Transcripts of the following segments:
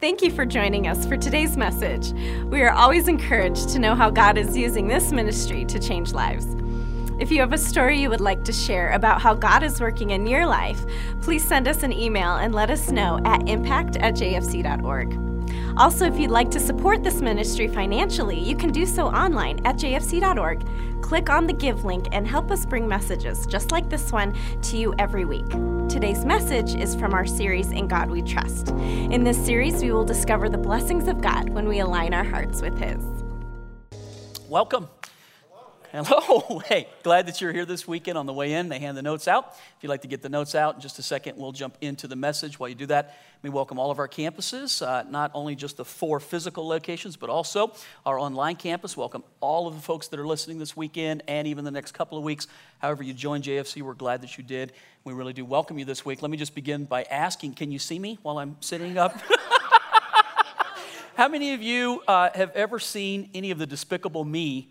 Thank you for joining us for today's message. We are always encouraged to know how God is using this ministry to change lives. If you have a story you would like to share about how God is working in your life, please send us an email and let us know at impact at jfc.org. Also, if you'd like to support this ministry financially, you can do so online at jfc.org. Click on the Give link and help us bring messages just like this one to you every week. Today's message is from our series, In God We Trust. In this series, we will discover the blessings of God when we align our hearts with His. Welcome. Hello. Hey, glad that you're here this weekend on the way in. They hand the notes out. If you'd like to get the notes out in just a second, we'll jump into the message. While you do that, we welcome all of our campuses, uh, not only just the four physical locations, but also our online campus. Welcome all of the folks that are listening this weekend and even the next couple of weeks. However, you joined JFC, we're glad that you did. We really do welcome you this week. Let me just begin by asking can you see me while I'm sitting up? How many of you uh, have ever seen any of the Despicable Me?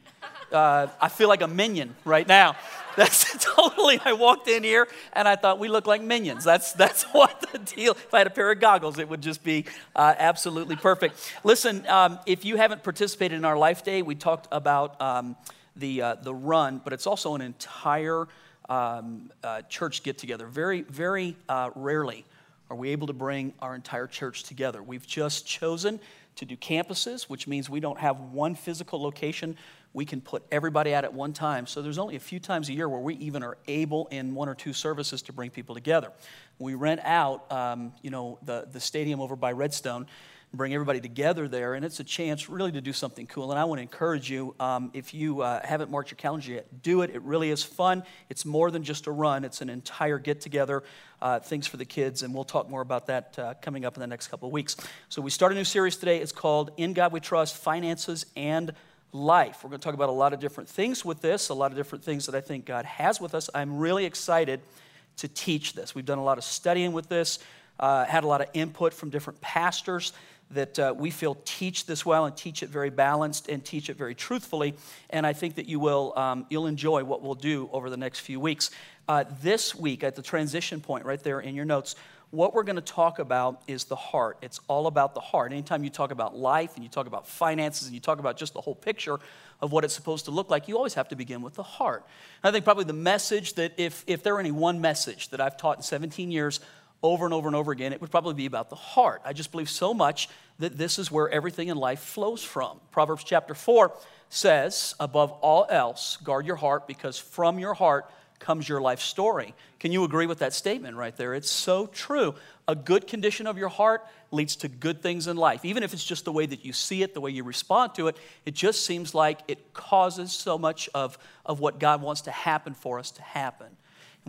uh, I feel like a minion right now. That's totally, I walked in here and I thought we look like minions. That's, that's what the deal, if I had a pair of goggles, it would just be uh, absolutely perfect. Listen, um, if you haven't participated in our Life Day, we talked about um, the, uh, the run, but it's also an entire um, uh, church get together. Very, very uh, rarely are we able to bring our entire church together. We've just chosen to do campuses, which means we don't have one physical location we can put everybody out at one time. So there's only a few times a year where we even are able in one or two services to bring people together. We rent out, um, you know, the, the stadium over by Redstone, bring everybody together there, and it's a chance really to do something cool. And I want to encourage you, um, if you uh, haven't marked your calendar yet, do it. It really is fun. It's more than just a run. It's an entire get-together, uh, things for the kids, and we'll talk more about that uh, coming up in the next couple of weeks. So we start a new series today. It's called In God We Trust, Finances and life. We're going to talk about a lot of different things with this, a lot of different things that I think God has with us. I'm really excited to teach this. We've done a lot of studying with this, uh, had a lot of input from different pastors that uh, we feel teach this well and teach it very balanced and teach it very truthfully. And I think that you will um, you'll enjoy what we'll do over the next few weeks. Uh, this week, at the transition point right there in your notes, what we're going to talk about is the heart. It's all about the heart. Anytime you talk about life and you talk about finances and you talk about just the whole picture of what it's supposed to look like, you always have to begin with the heart. And I think probably the message that, if, if there were any one message that I've taught in 17 years over and over and over again, it would probably be about the heart. I just believe so much that this is where everything in life flows from. Proverbs chapter 4 says, above all else, guard your heart because from your heart, comes your life story. Can you agree with that statement right there? It's so true. A good condition of your heart leads to good things in life. Even if it's just the way that you see it, the way you respond to it, it just seems like it causes so much of, of what God wants to happen for us to happen.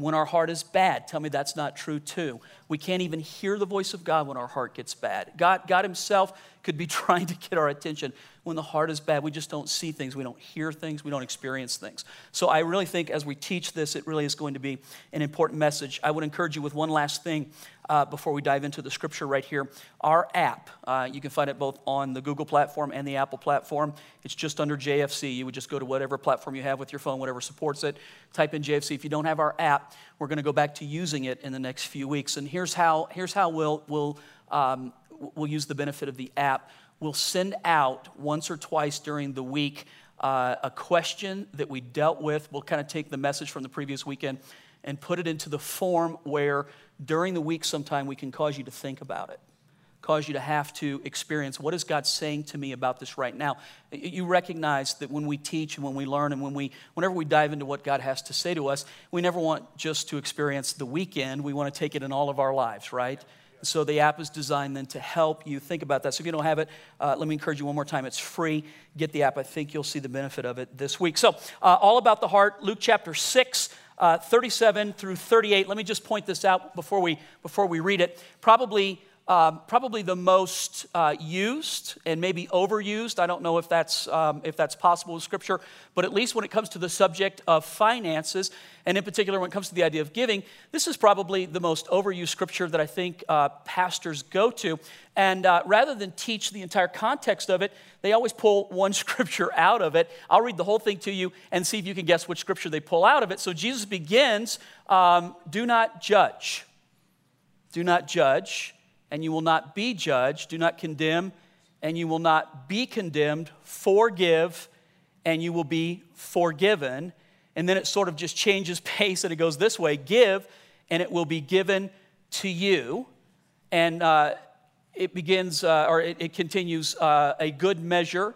When our heart is bad, tell me that's not true too. We can't even hear the voice of God when our heart gets bad. God, God Himself could be trying to get our attention. When the heart is bad, we just don't see things, we don't hear things, we don't experience things. So I really think as we teach this, it really is going to be an important message. I would encourage you with one last thing uh, before we dive into the scripture right here. Our app, uh, you can find it both on the Google platform and the Apple platform. It's just under JFC. You would just go to whatever platform you have with your phone, whatever supports it, type in JFC. If you don't have our app, we're going to go back to using it in the next few weeks. And here's how, here's how we'll, we'll um, we'll use the benefit of the app. We'll send out once or twice during the week uh, a question that we dealt with. We'll kind of take the message from the previous weekend and put it into the form where during the week sometime we can cause you to think about it cause you to have to experience what is god saying to me about this right now you recognize that when we teach and when we learn and when we whenever we dive into what god has to say to us we never want just to experience the weekend we want to take it in all of our lives right so the app is designed then to help you think about that. So if you don't have it, uh, let me encourage you one more time. It's free. Get the app. I think you'll see the benefit of it this week. So uh, all about the heart, Luke chapter 6. Uh, 37 through 38. Let me just point this out before we, before we read it. Probably um, probably the most uh, used and maybe overused. I don't know if that's, um, if that's possible with Scripture, but at least when it comes to the subject of finances, and in particular when it comes to the idea of giving, this is probably the most overused Scripture that I think uh, pastors go to. And uh, rather than teach the entire context of it, they always pull one Scripture out of it. I'll read the whole thing to you and see if you can guess which Scripture they pull out of it. So Jesus begins um, Do not judge. Do not judge and you will not be judged. Do not condemn, and you will not be condemned. Forgive, and you will be forgiven. And then it sort of just changes pace and it goes this way Give, and it will be given to you. And uh, it begins, uh, or it, it continues, uh, a good measure,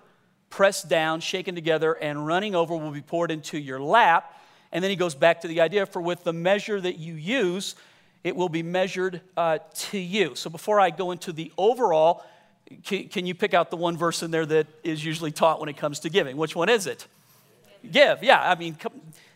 pressed down, shaken together, and running over will be poured into your lap. And then he goes back to the idea for with the measure that you use, it will be measured uh, to you. So before I go into the overall, can, can, you pick out the one verse in there that is usually taught when it comes to giving? Which one is it? Give. Yeah, I mean, come,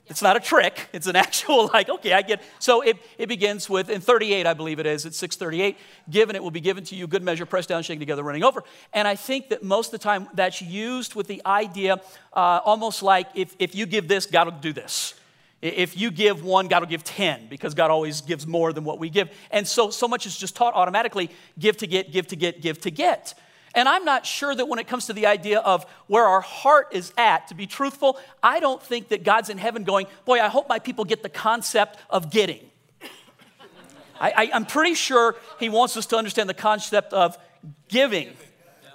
it's not a trick. It's an actual, like, okay, I get. So it, it begins with, in 38, I believe it is, it's 638, given it will be given to you, good measure, pressed down, shaken together, running over. And I think that most of the time that's used with the idea uh, almost like if, if you give this, God will do this. If you give one, God will give 10 because God always gives more than what we give. And so, so much is just taught automatically give to get, give to get, give to get. And I'm not sure that when it comes to the idea of where our heart is at, to be truthful, I don't think that God's in heaven going, boy, I hope my people get the concept of getting. I, am pretty sure He wants us to understand the concept of giving.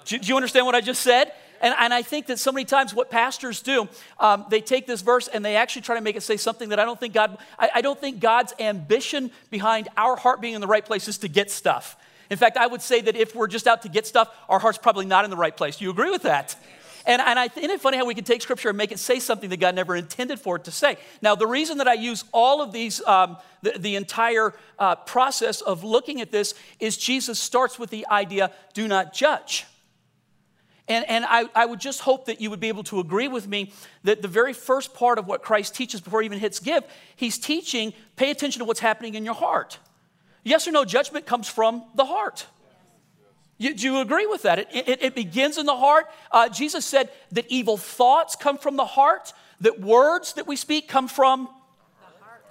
Do, do you understand what I just said? And, and I think that so many times what pastors do, um, they take this verse and they actually try to make it say something that I don't think God, I, I don't think God's ambition behind our heart being in the right place is to get stuff. In fact, I would say that if we're just out to get stuff, our heart's probably not in the right place. Do you agree with that? And, and I think it funny how we can take scripture and make it say something that God never intended for it to say. Now, the reason that I use all of these, um, the, the, entire uh, process of looking at this is Jesus starts with the idea do not judge. And, and I, I would just hope that you would be able to agree with me that the very first part of what Christ teaches before he even hits give, he's teaching pay attention to what's happening in your heart. Yes or no, judgment comes from the heart. You, do you agree with that? It, it, it begins in the heart. Uh, Jesus said that evil thoughts come from the heart, that words that we speak come from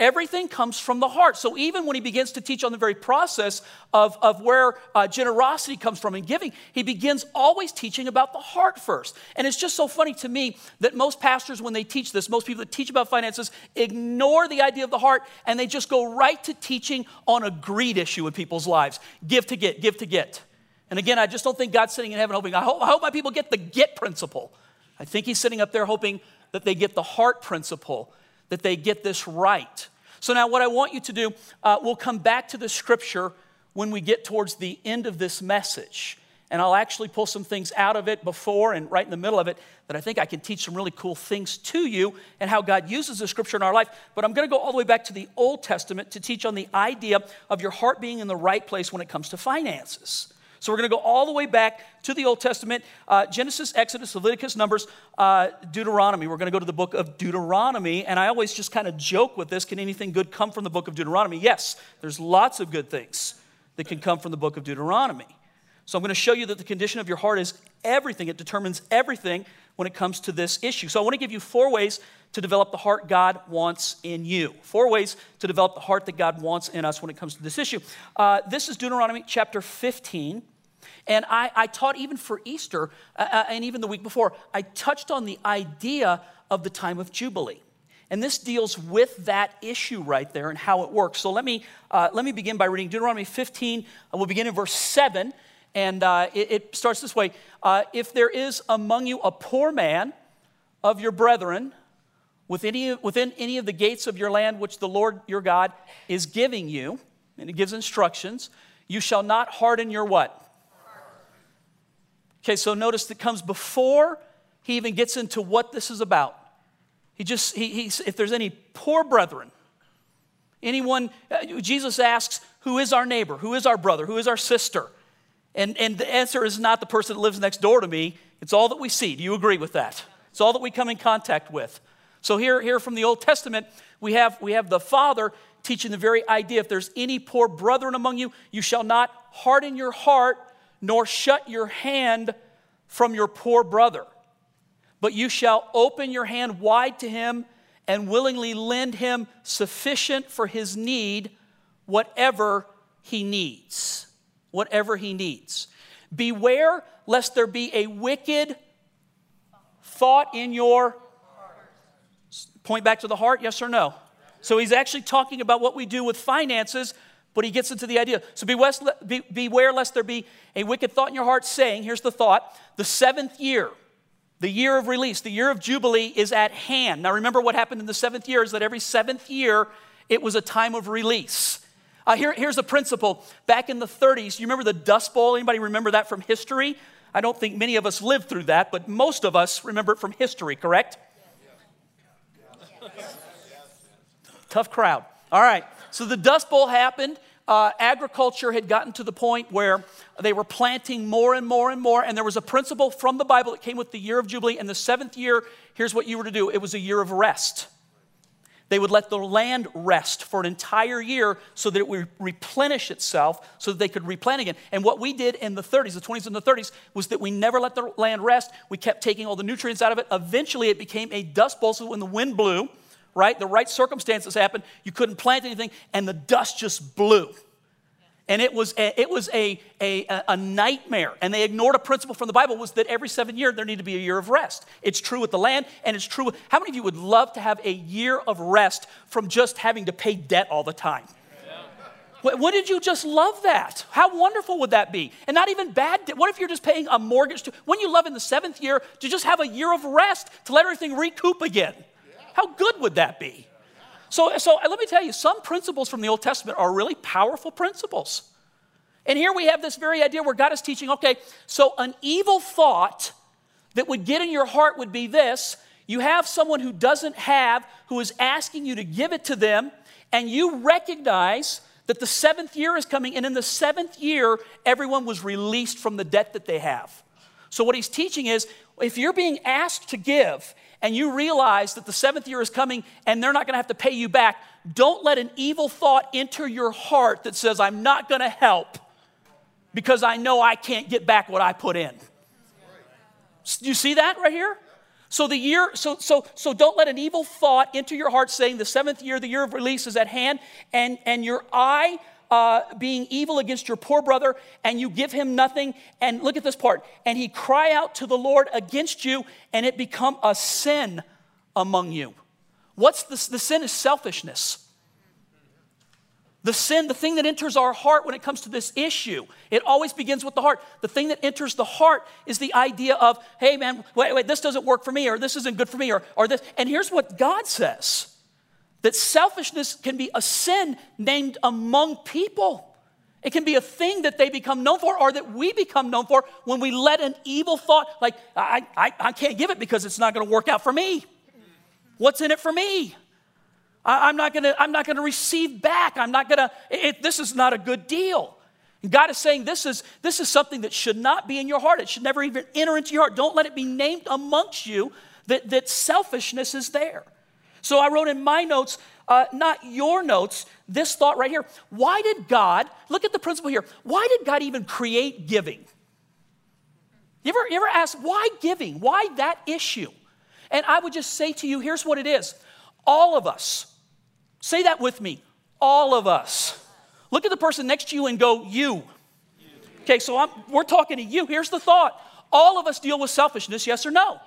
Everything comes from the heart. So even when he begins to teach on the very process of, of where uh, generosity comes from and giving, he begins always teaching about the heart first. And it's just so funny to me that most pastors, when they teach this, most people that teach about finances ignore the idea of the heart and they just go right to teaching on a greed issue in people's lives give to get, give to get. And again, I just don't think God's sitting in heaven hoping, I hope, I hope my people get the get principle. I think he's sitting up there hoping that they get the heart principle that they get this right. So, now what I want you to do, uh, we'll come back to the scripture when we get towards the end of this message. And I'll actually pull some things out of it before and right in the middle of it that I think I can teach some really cool things to you and how God uses the scripture in our life. But I'm going to go all the way back to the Old Testament to teach on the idea of your heart being in the right place when it comes to finances. So we're going to go all the way back to the Old Testament uh, Genesis, Exodus, Leviticus, Numbers, uh, Deuteronomy. We're going to go to the book of Deuteronomy. And I always just kind of joke with this can anything good come from the book of Deuteronomy? Yes, there's lots of good things that can come from the book of Deuteronomy. So I'm going to show you that the condition of your heart is everything, it determines everything when it comes to this issue. So I want to give you four ways to develop the heart God wants in you. Four ways to develop the heart that God wants in us when it comes to this issue. Uh, this is Deuteronomy chapter 15. And I, I taught even for Easter uh, uh, and even the week before, I touched on the idea of the time of Jubilee. And this deals with that issue right there and how it works. So let me, uh, let me begin by reading Deuteronomy 15. We'll begin in verse 7. And uh, it, it, starts this way uh, If there is among you a poor man of your brethren within any, within any of the gates of your land which the Lord your God is giving you, and it gives instructions, you shall not harden your what? Okay, so notice that comes before he even gets into what this is about. He just, he, he, if there's any poor brethren, anyone, uh, Jesus asks, who is our neighbor? Who is our brother? Who is our sister? And, and the answer is not the person that lives next door to me. It's all that we see. Do you agree with that? It's all that we come in contact with. So here, here from the Old Testament, we have, we have the Father teaching the very idea if there's any poor brethren among you, you shall not harden your heart nor shut your hand from your poor brother, but you shall open your hand wide to him and willingly lend him sufficient for his need, whatever he needs. Whatever he needs. Beware lest there be a wicked thought in your heart. point back to the heart, yes or no? So he's actually talking about what we do with finances But he gets into the idea. So beware lest there be a wicked thought in your heart, saying, here's the thought, the seventh year, the year of release, the year of Jubilee is at hand. Now remember what happened in the seventh year is that every seventh year it was a time of release. Uh, here, here's the principle. Back in the 30s, you remember the Dust Bowl? Anybody remember that from history? I don't think many of us lived through that, but most of us remember it from history, correct? Tough crowd. All right. So the Dust Bowl happened. Uh, agriculture had gotten to the point where they were planting more and more and more, and there was a principle from the Bible that came with the year of Jubilee. And the seventh year, here's what you were to do it was a year of rest. They would let the land rest for an entire year so that it would replenish itself so that they could replant again. And what we did in the 30s, the 20s and the 30s, was that we never let the land rest. We kept taking all the nutrients out of it. Eventually, it became a dust bowl, so when the wind blew, right? The right circumstances happened. You couldn't plant anything, and the dust just blew. And it was, a, it was a, a, a nightmare. And they ignored a principle from the Bible was that every seven years there needed to be a year of rest. It's true with the land, and it's true. With, how many of you would love to have a year of rest from just having to pay debt all the time? Wouldn't you just love that? How wonderful would that be? And not even bad. What if you're just paying a mortgage to, when you love in the seventh year, to just have a year of rest to let everything recoup again? How good would that be? So, so let me tell you, some principles from the Old Testament are really powerful principles. And here we have this very idea where God is teaching okay, so an evil thought that would get in your heart would be this you have someone who doesn't have, who is asking you to give it to them, and you recognize that the seventh year is coming, and in the seventh year, everyone was released from the debt that they have. So, what he's teaching is if you're being asked to give and you realize that the seventh year is coming and they're not going to have to pay you back, don't let an evil thought enter your heart that says, I'm not going to help because I know I can't get back what I put in. Do you see that right here? So the year, so so so don't let an evil thought enter your heart saying the seventh year, the year of release is at hand, and and your eye uh, being evil against your poor brother, and you give him nothing. And look at this part. And he cry out to the Lord against you, and it become a sin among you. What's the, the sin is selfishness. The sin, the thing that enters our heart when it comes to this issue, it always begins with the heart. The thing that enters the heart is the idea of, hey man, wait, wait, this doesn't work for me, or this isn't good for me, or, or this. And here's what God says that selfishness can be a sin named among people. It can be a thing that they become known for or that we become known for when we let an evil thought, like, I, I, I can't give it because it's not going to work out for me. What's in it for me? I, am not going to I'm not going to receive back. I'm not going to, this is not a good deal. And God is saying this is, this is something that should not be in your heart. It should never even enter into your heart. Don't let it be named amongst you that, that selfishness is there. So I wrote in my notes, uh, not your notes, this thought right here. Why did God, look at the principle here, why did God even create giving? You ever, you ever ask, why giving? Why that issue? And I would just say to you, here's what it is. All of us, say that with me, all of us. Look at the person next to you and go, you. Okay, so I'm, we're talking to you. Here's the thought all of us deal with selfishness, yes or no?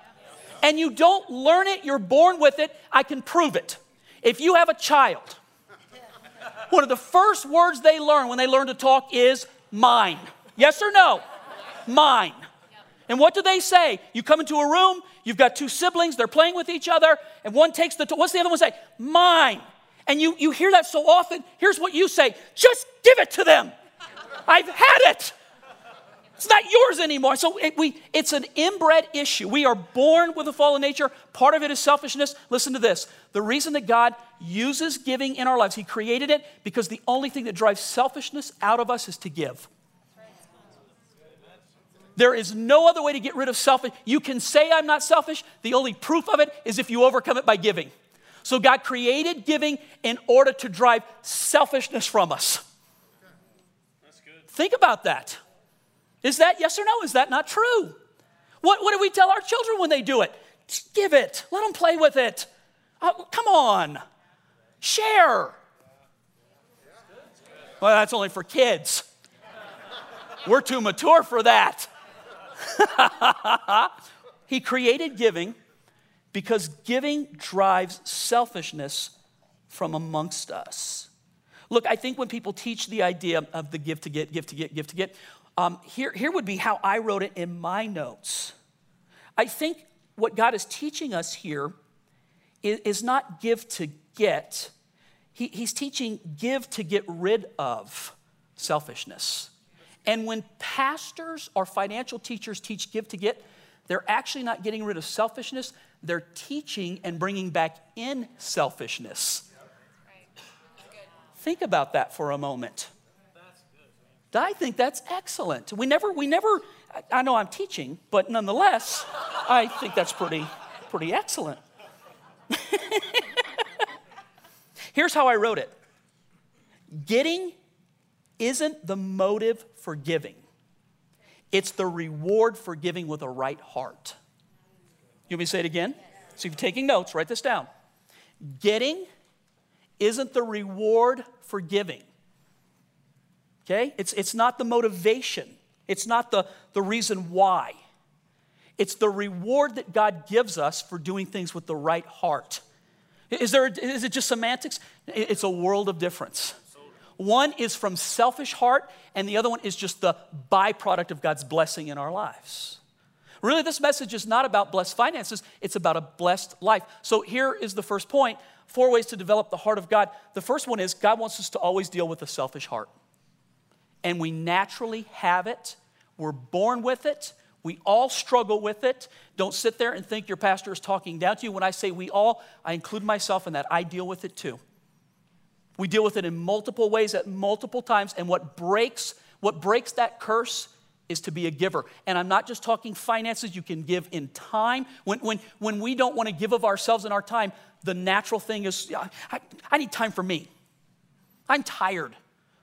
And you don't learn it, you're born with it, I can prove it. If you have a child, one of the first words they learn when they learn to talk is mine. Yes or no? Mine. And what do they say? You come into a room, you've got two siblings, they're playing with each other, and one takes the, what's the other one say? Mine. And you, you hear that so often. Here's what you say just give it to them. I've had it. It's not yours anymore. So it, we, it's an inbred issue. We are born with a fallen nature. Part of it is selfishness. Listen to this. The reason that God uses giving in our lives, He created it because the only thing that drives selfishness out of us is to give. There is no other way to get rid of selfish. You can say I'm not selfish. The only proof of it is if you overcome it by giving. So God created giving in order to drive selfishness from us. Think about that. Is that yes or no? Is that not true? What, what do we tell our children when they do it? Just give it, let them play with it. Uh, come on, share. Well, that's only for kids. We're too mature for that. he created giving because giving drives selfishness from amongst us. Look, I think when people teach the idea of the give to get, give to get, give to get, um, here, here would be how I wrote it in my notes. I think what God is teaching us here is, is not give to get, he, He's teaching give to get rid of selfishness. And when pastors or financial teachers teach give to get, they're actually not getting rid of selfishness, they're teaching and bringing back in selfishness. Think about that for a moment. I think that's excellent. We never, we never, I know I'm teaching, but nonetheless, I think that's pretty, pretty excellent. Here's how I wrote it Getting isn't the motive for giving, it's the reward for giving with a right heart. You want me to say it again? So if you're taking notes, write this down. Getting isn't the reward for giving. Okay? It's, it's not the motivation, it's not the, the reason why. It's the reward that God gives us for doing things with the right heart. Is, there, is it just semantics? It's a world of difference. One is from selfish heart, and the other one is just the byproduct of God's blessing in our lives. Really, this message is not about blessed finances, it's about a blessed life. So, here is the first point four ways to develop the heart of God. The first one is God wants us to always deal with a selfish heart. And we naturally have it, we're born with it. We all struggle with it. Don't sit there and think your pastor is talking down to you. When I say we all, I include myself in that. I deal with it too. We deal with it in multiple ways at multiple times. And what breaks, what breaks that curse is to be a giver. And I'm not just talking finances, you can give in time. When, when, when we don't want to give of ourselves in our time, the natural thing is, I, I need time for me. I'm tired.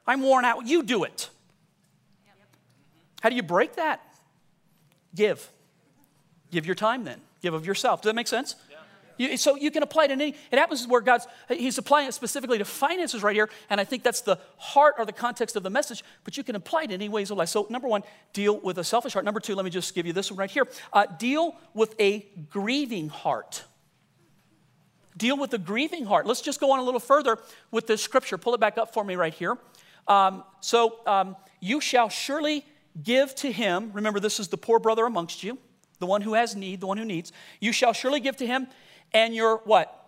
I'm worn out. You do it. How do you break that? Give. Give your time then. Give of yourself. Does that make sense? You, so you can apply it in any, it happens where God's, he's applying it specifically to finances right here, and I think that's the heart or the context of the message, but you can apply it in any ways of life. So number one, deal with a selfish heart. Number two, let me just give you this one right here. Uh, deal with a grieving heart. Deal with a grieving heart. Let's just go on a little further with this scripture. Pull it back up for me right here. Um, so um, you shall surely give to him, remember this is the poor brother amongst you, the one who has need, the one who needs. You shall surely give to him and your what?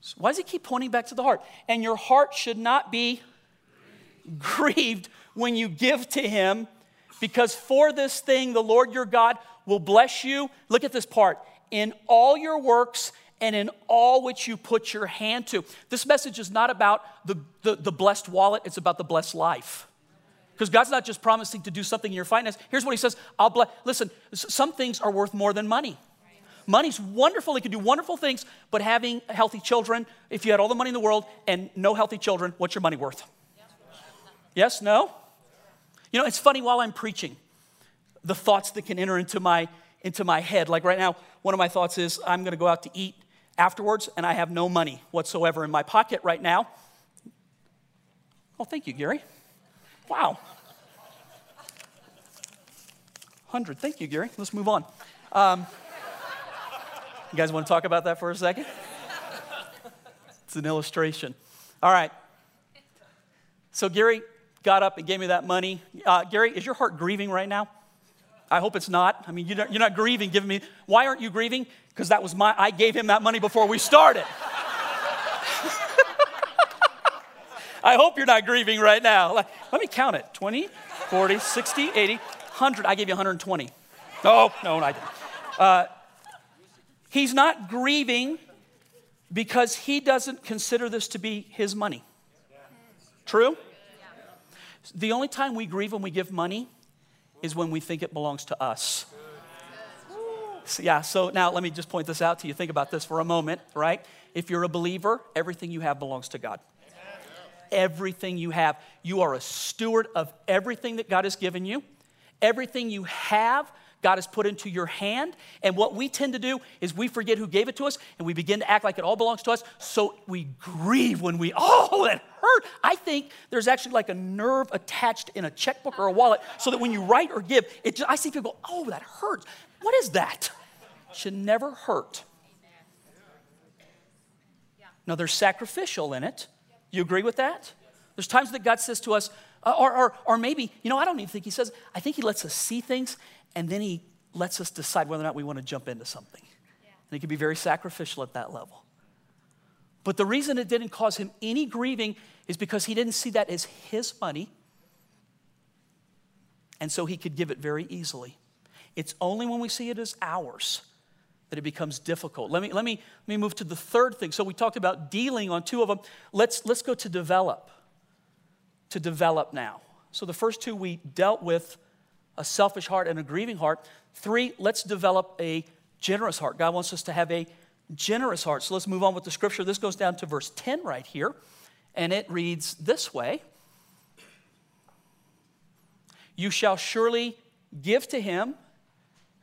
So why does he keep pointing back to the heart? And your heart should not be grieved when you give to him, because for this thing the Lord your God will bless you. Look at this part in all your works and in all which you put your hand to. This message is not about the, the, the blessed wallet, it's about the blessed life. Because God's not just promising to do something in your finance. Here's what He says I'll bless. Listen, some things are worth more than money. Money's wonderful, it can do wonderful things, but having healthy children, if you had all the money in the world and no healthy children, what's your money worth? Yes, no? You know, it's funny while I'm preaching, the thoughts that can enter into my into my head. Like right now, one of my thoughts is I'm going to go out to eat afterwards and I have no money whatsoever in my pocket right now. Oh, thank you, Gary. Wow. 100. Thank you, Gary. Let's move on. Um, you guys want to talk about that for a second? It's an illustration. All right. So Gary got up and gave me that money. Uh, Gary, is your heart grieving right now? I hope it's not. I mean, you're not, you're not grieving giving me. Why aren't you grieving? Because that was my, I gave him that money before we started. I hope you're not grieving right now. Let me count it 20, 40, 60, 80, 100. I gave you 120. Oh, no, I didn't. Uh, He's not grieving because he doesn't consider this to be his money. True? The only time we grieve when we give money is when we think it belongs to us. So, yeah, so now let me just point this out to you. Think about this for a moment, right? If you're a believer, everything you have belongs to God. Everything you have. You are a steward of everything that God has given you. Everything you have God has put into your hand. And what we tend to do is we forget who gave it to us and we begin to act like it all belongs to us. So we grieve when we, oh, that hurt. I think there's actually like a nerve attached in a checkbook or a wallet so that when you write or give, it just, I see people go, oh, that hurts. What is that? Should never hurt. Now, there's sacrificial in it, You agree with that? There's times that God says to us, uh, or, or, or maybe, you know, I don't even think He says, I think He lets us see things and then He lets us decide whether or not we want to jump into something. Yeah. And it can be very sacrificial at that level. But the reason it didn't cause him any grieving is because he didn't see that as his money. And so he could give it very easily. It's only when we see it as ours that it becomes difficult. Let me, let me, let me move to the third thing. So we talked about dealing on two of them. Let's, let's go to develop. To develop now. So the first two we dealt with a selfish heart and a grieving heart. Three, let's develop a generous heart. God wants us to have a generous heart. So let's move on with the scripture. This goes down to verse 10 right here, and it reads this way You shall surely give to him.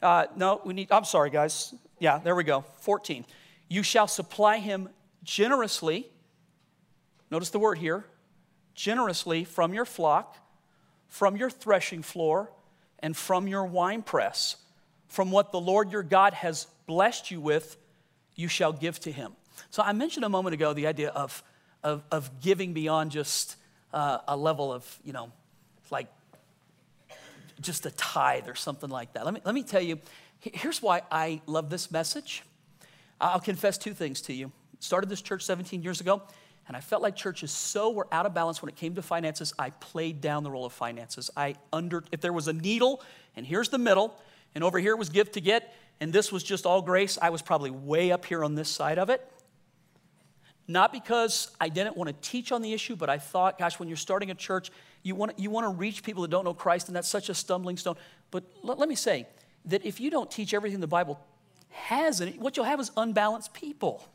Uh, no, we need, I'm sorry, guys. Yeah, there we go. 14. You shall supply him generously. Notice the word here generously from your flock, from your threshing floor, and from your winepress. From what the Lord your God has blessed you with, you shall give to him. So I mentioned a moment ago the idea of, of, of giving beyond just uh, a level of, you know, like just a tithe or something like that. Let me, let me tell you, here's why I love this message. I'll confess two things to you. Started this church 17 years ago, and I felt like churches so were out of balance when it came to finances, I played down the role of finances. I under, if there was a needle, and here's the middle, and over here was gift to get, and this was just all grace, I was probably way up here on this side of it. Not because I didn't want to teach on the issue, but I thought, gosh, when you're starting a church, you want, you want to reach people that don't know Christ, and that's such a stumbling stone. But let, let me say that if you don't teach everything the Bible has in it, what you'll have is unbalanced people.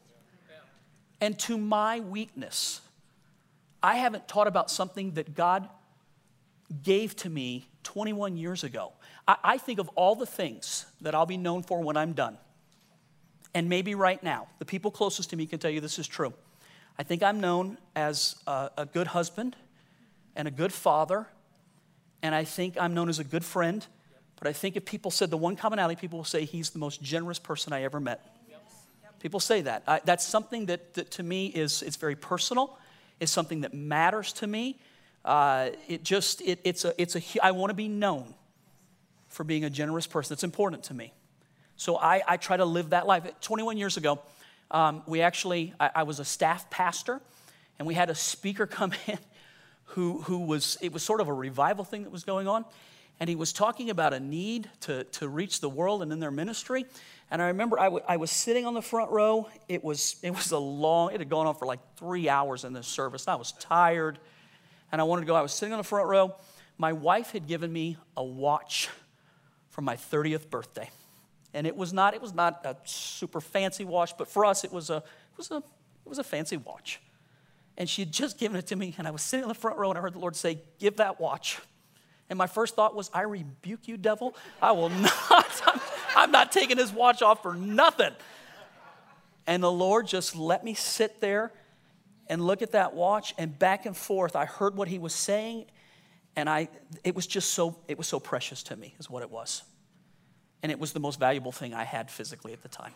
And to my weakness, I haven't taught about something that God gave to me 21 years ago. I, I think of all the things that I'll be known for when I'm done. And maybe right now, the people closest to me can tell you this is true. I think I'm known as a, a good husband and a good father, and I think I'm known as a good friend. But I think if people said the one commonality, people will say he's the most generous person I ever met. People say that. I, that's something that, that, to me is it's very personal. It's something that matters to me. Uh, it just it, it's a it's a I want to be known for being a generous person. It's important to me. So I, I try to live that life. 21 years ago, um, we actually, I, I, was a staff pastor, and we had a speaker come in who, who was, it was sort of a revival thing that was going on. And he was talking about a need to, to reach the world and in their ministry. And I remember I, w- I was sitting on the front row. It was, it was a long, it had gone on for like three hours in this service. I was tired and I wanted to go. I was sitting on the front row. My wife had given me a watch for my 30th birthday. And it was not, it was not a super fancy watch, but for us it was a, it was a, it was a fancy watch. And she had just given it to me, and I was sitting in the front row, and I heard the Lord say, Give that watch. And my first thought was, I rebuke you, devil. I will not, I'm, I'm not taking this watch off for nothing. And the Lord just let me sit there and look at that watch, and back and forth, I heard what he was saying, and I, it was just so, it was so precious to me, is what it was. And it was the most valuable thing I had physically at the time.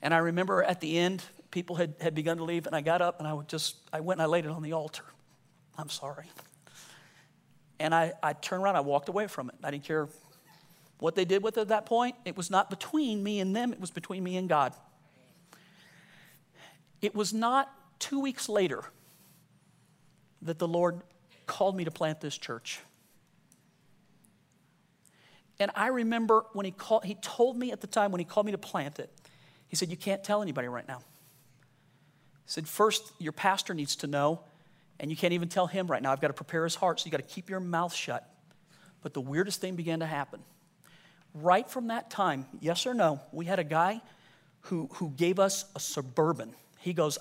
And I remember at the end, people had, had begun to leave, and I got up and I would just, I went and I laid it on the altar. I'm sorry. And I, I turned around, I walked away from it. I didn't care what they did with it at that point. It was not between me and them, it was between me and God. It was not two weeks later that the Lord called me to plant this church. And I remember when he called, he told me at the time when he called me to plant it, he said, You can't tell anybody right now. He said, First, your pastor needs to know, and you can't even tell him right now. I've got to prepare his heart, so you got to keep your mouth shut. But the weirdest thing began to happen. Right from that time, yes or no, we had a guy who, who gave us a suburban. He goes,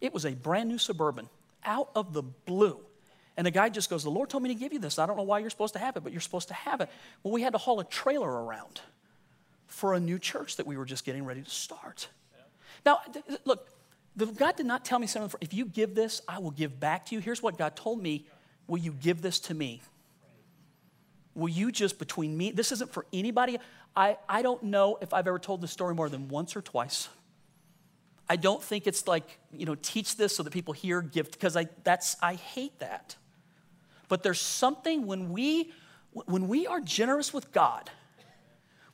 It was a brand new suburban out of the blue. And the guy just goes, The Lord told me to give you this. I don't know why you're supposed to have it, but you're supposed to have it. Well, we had to haul a trailer around for a new church that we were just getting ready to start. Now, look, God did not tell me something. If you give this, I will give back to you. Here's what God told me Will you give this to me? Will you just between me? This isn't for anybody. I, I don't know if I've ever told this story more than once or twice. I don't think it's like, you know, teach this so that people hear gift, because I, that's, I hate that. But there's something when we, when we are generous with God,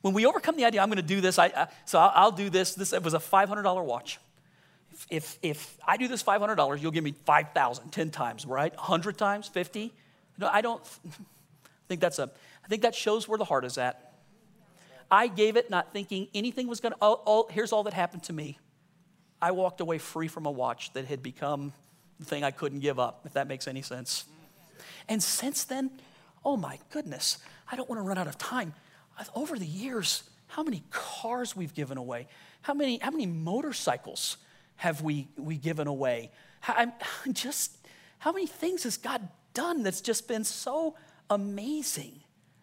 when we overcome the idea, I'm going to do this, I, I so I'll, I'll, do this. This it was a $500 watch. If, if, I do this $500, you'll give me 5,000, 10 times, right? 100 times, 50? No, I don't think that's a, I think that shows where the heart is at. I gave it not thinking anything was going to, here's all that happened to me. I walked away free from a watch that had become the thing I couldn't give up, if that makes any sense. And since then, oh my goodness, I don't want to run out of time. Over the years, how many cars we've given away, how many, how many motorcycles have we, we given away? How, I'm just, how many things has God done that's just been so amazing,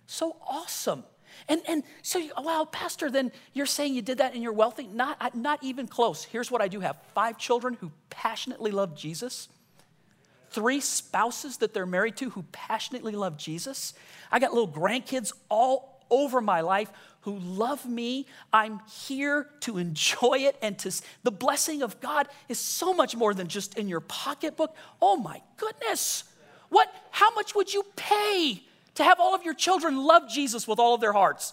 so awesome? And, and so, you, wow, Pastor, then you're saying you did that and you're wealthy? Not, not even close. Here's what I do have five children who passionately love Jesus, three spouses that they're married to who passionately love Jesus. I got little grandkids all over my life who love me. I'm here to enjoy it and to the blessing of God is so much more than just in your pocketbook. Oh my goodness. What how much would you pay to have all of your children love Jesus with all of their hearts?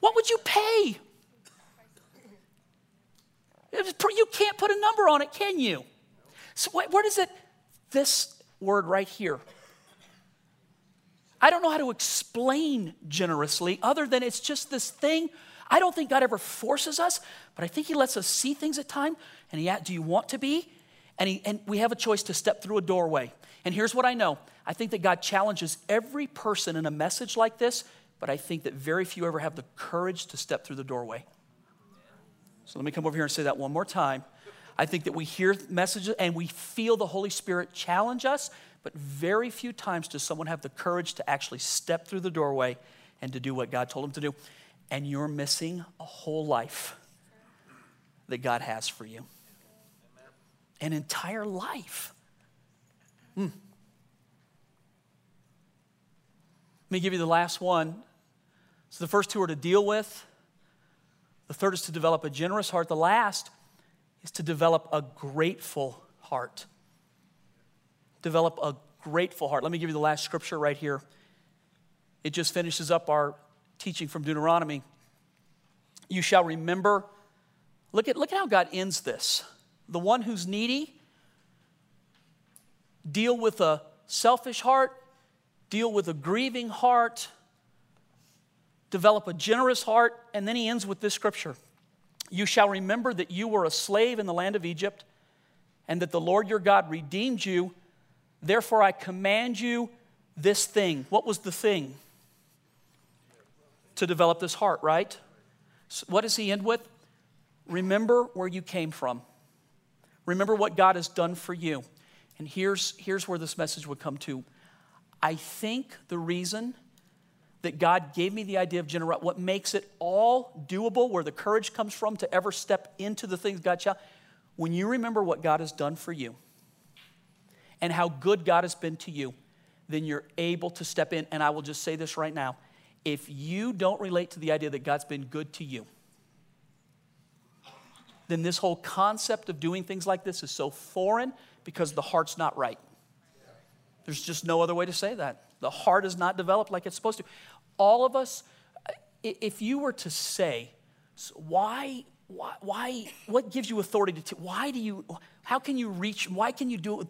What would you pay? You can't put a number on it, can you? So, where does it, this word right here? I don't know how to explain generously other than it's just this thing. I don't think God ever forces us, but I think He lets us see things at time. And He, do you want to be? And, he, and we have a choice to step through a doorway. And here's what I know I think that God challenges every person in a message like this, but I think that very few ever have the courage to step through the doorway. So let me come over here and say that one more time. I think that we hear messages and we feel the Holy Spirit challenge us, but very few times does someone have the courage to actually step through the doorway and to do what God told them to do. And you're missing a whole life that God has for you. An entire life. Hmm. Let me give you the last one. So the first two are to deal with. The third is to develop a generous heart. The last is to develop a grateful heart. Develop a grateful heart. Let me give you the last scripture right here. It just finishes up our teaching from Deuteronomy. You shall remember. Look at, look at how God ends this. The one who's needy, deal with a selfish heart, deal with a grieving heart, develop a generous heart, and then he ends with this scripture You shall remember that you were a slave in the land of Egypt, and that the Lord your God redeemed you. Therefore, I command you this thing. What was the thing? To develop this heart, right? So what does he end with? Remember where you came from. Remember what God has done for you. And here's, here's where this message would come to. I think the reason that God gave me the idea of generosity, what makes it all doable, where the courage comes from to ever step into the things God shall, when you remember what God has done for you and how good God has been to you, then you're able to step in. And I will just say this right now if you don't relate to the idea that God's been good to you, then this whole concept of doing things like this is so foreign because the heart's not right. There's just no other way to say that. The heart is not developed like it's supposed to. All of us, if you were to say, why, why, why what gives you authority to, why do you, how can you reach, why can you do it?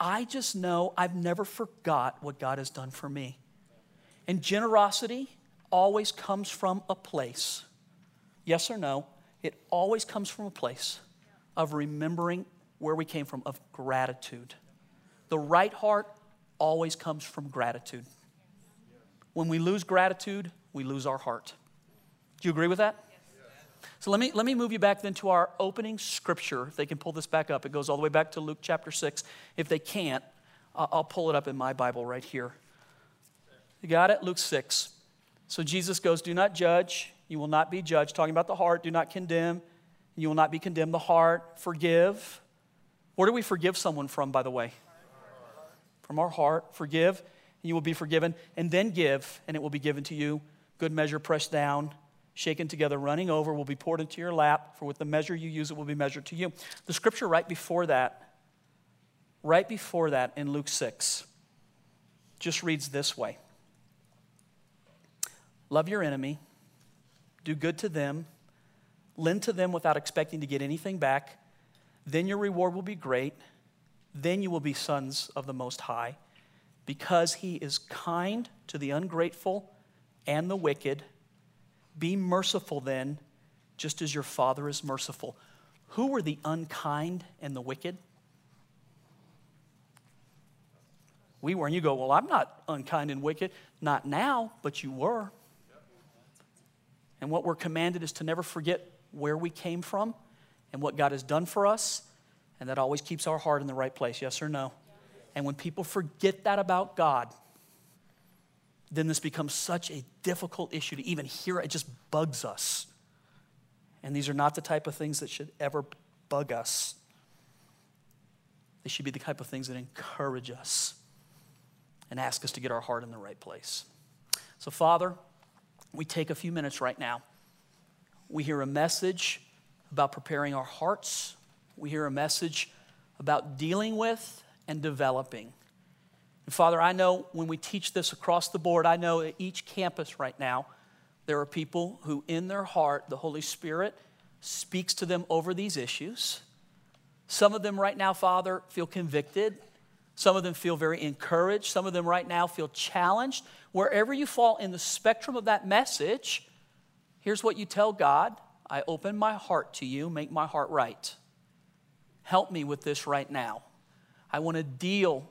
I just know I've never forgot what God has done for me. And generosity always comes from a place. Yes or no? It always comes from a place of remembering where we came from, of gratitude. The right heart always comes from gratitude. When we lose gratitude, we lose our heart. Do you agree with that? So let me, let me move you back then to our opening scripture. If they can pull this back up, it goes all the way back to Luke chapter 6. If they can't, I'll pull it up in my Bible right here. You got it? Luke 6. So Jesus goes, Do not judge, you will not be judged. Talking about the heart, do not condemn. You will not be condemned. The heart, forgive. Where do we forgive someone from, by the way? From our heart. Forgive, and you will be forgiven. And then give, and it will be given to you. Good measure, pressed down, shaken together, running over, will be poured into your lap, for with the measure you use, it will be measured to you. The scripture right before that, right before that in Luke 6, just reads this way Love your enemy, do good to them, lend to them without expecting to get anything back. Then your reward will be great. Then you will be sons of the Most High, because he is kind to the ungrateful and the wicked. Be merciful then, just as your Father is merciful. Who were the unkind and the wicked? We were. And you go, Well, I'm not unkind and wicked. Not now, but you were. And what we're commanded is to never forget where we came from and what God has done for us. And that always keeps our heart in the right place, yes or no? And when people forget that about God, then this becomes such a difficult issue to even hear. It just bugs us. And these are not the type of things that should ever bug us. They should be the type of things that encourage us and ask us to get our heart in the right place. So, Father, we take a few minutes right now. We hear a message about preparing our hearts, we hear a message about dealing with and developing. And Father, I know when we teach this across the board, I know at each campus right now, there are people who, in their heart, the Holy Spirit speaks to them over these issues. Some of them right now, Father, feel convicted. Some of them feel very encouraged. Some of them right now feel challenged. Wherever you fall in the spectrum of that message, here's what you tell God I open my heart to you, make my heart right. Help me with this right now. I want to deal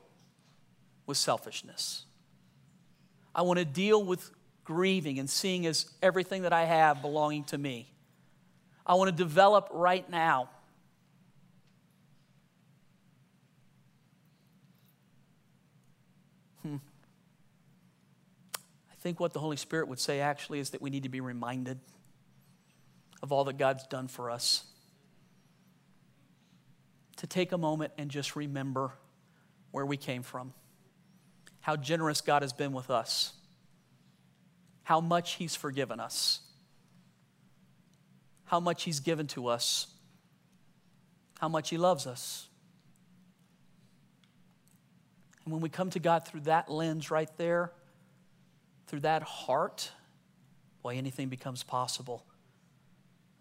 with selfishness. I want to deal with grieving and seeing as everything that I have belonging to me. I want to develop right now. Hmm. I think what the Holy Spirit would say actually is that we need to be reminded of all that God's done for us. To take a moment and just remember where we came from how generous God has been with us, how much He's forgiven us, how much He's given to us, how much He loves us. And when we come to God through that lens right there, through that heart, boy, anything becomes possible.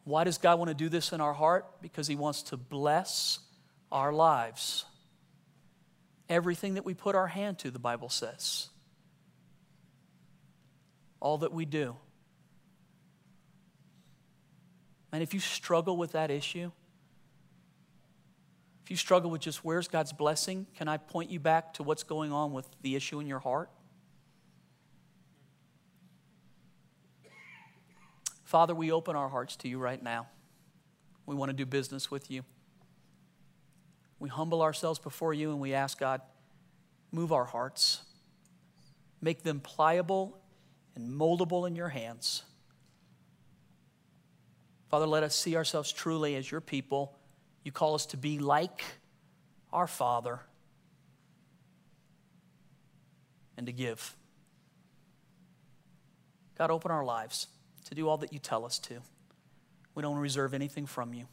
Why does God want to do this in our heart? Because He wants to bless our lives everything that we put our hand to, the Bible says. All that we do. And if you struggle with that issue, if you struggle with just where's God's blessing, can I point you back to what's going on with the issue in your heart? Father, we open our hearts to you right now. We want to do business with you. We humble ourselves before you and we ask God, move our hearts, make them pliable and moldable in your hands. Father, let us see ourselves truly as your people. You call us to be like our Father and to give. God, open our lives to do all that you tell us to. We don't reserve anything from you.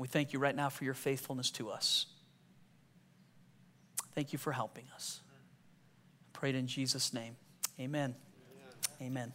We thank you right now for your faithfulness to us. Thank you for helping us. I prayed in Jesus' name. Amen. Amen. Amen.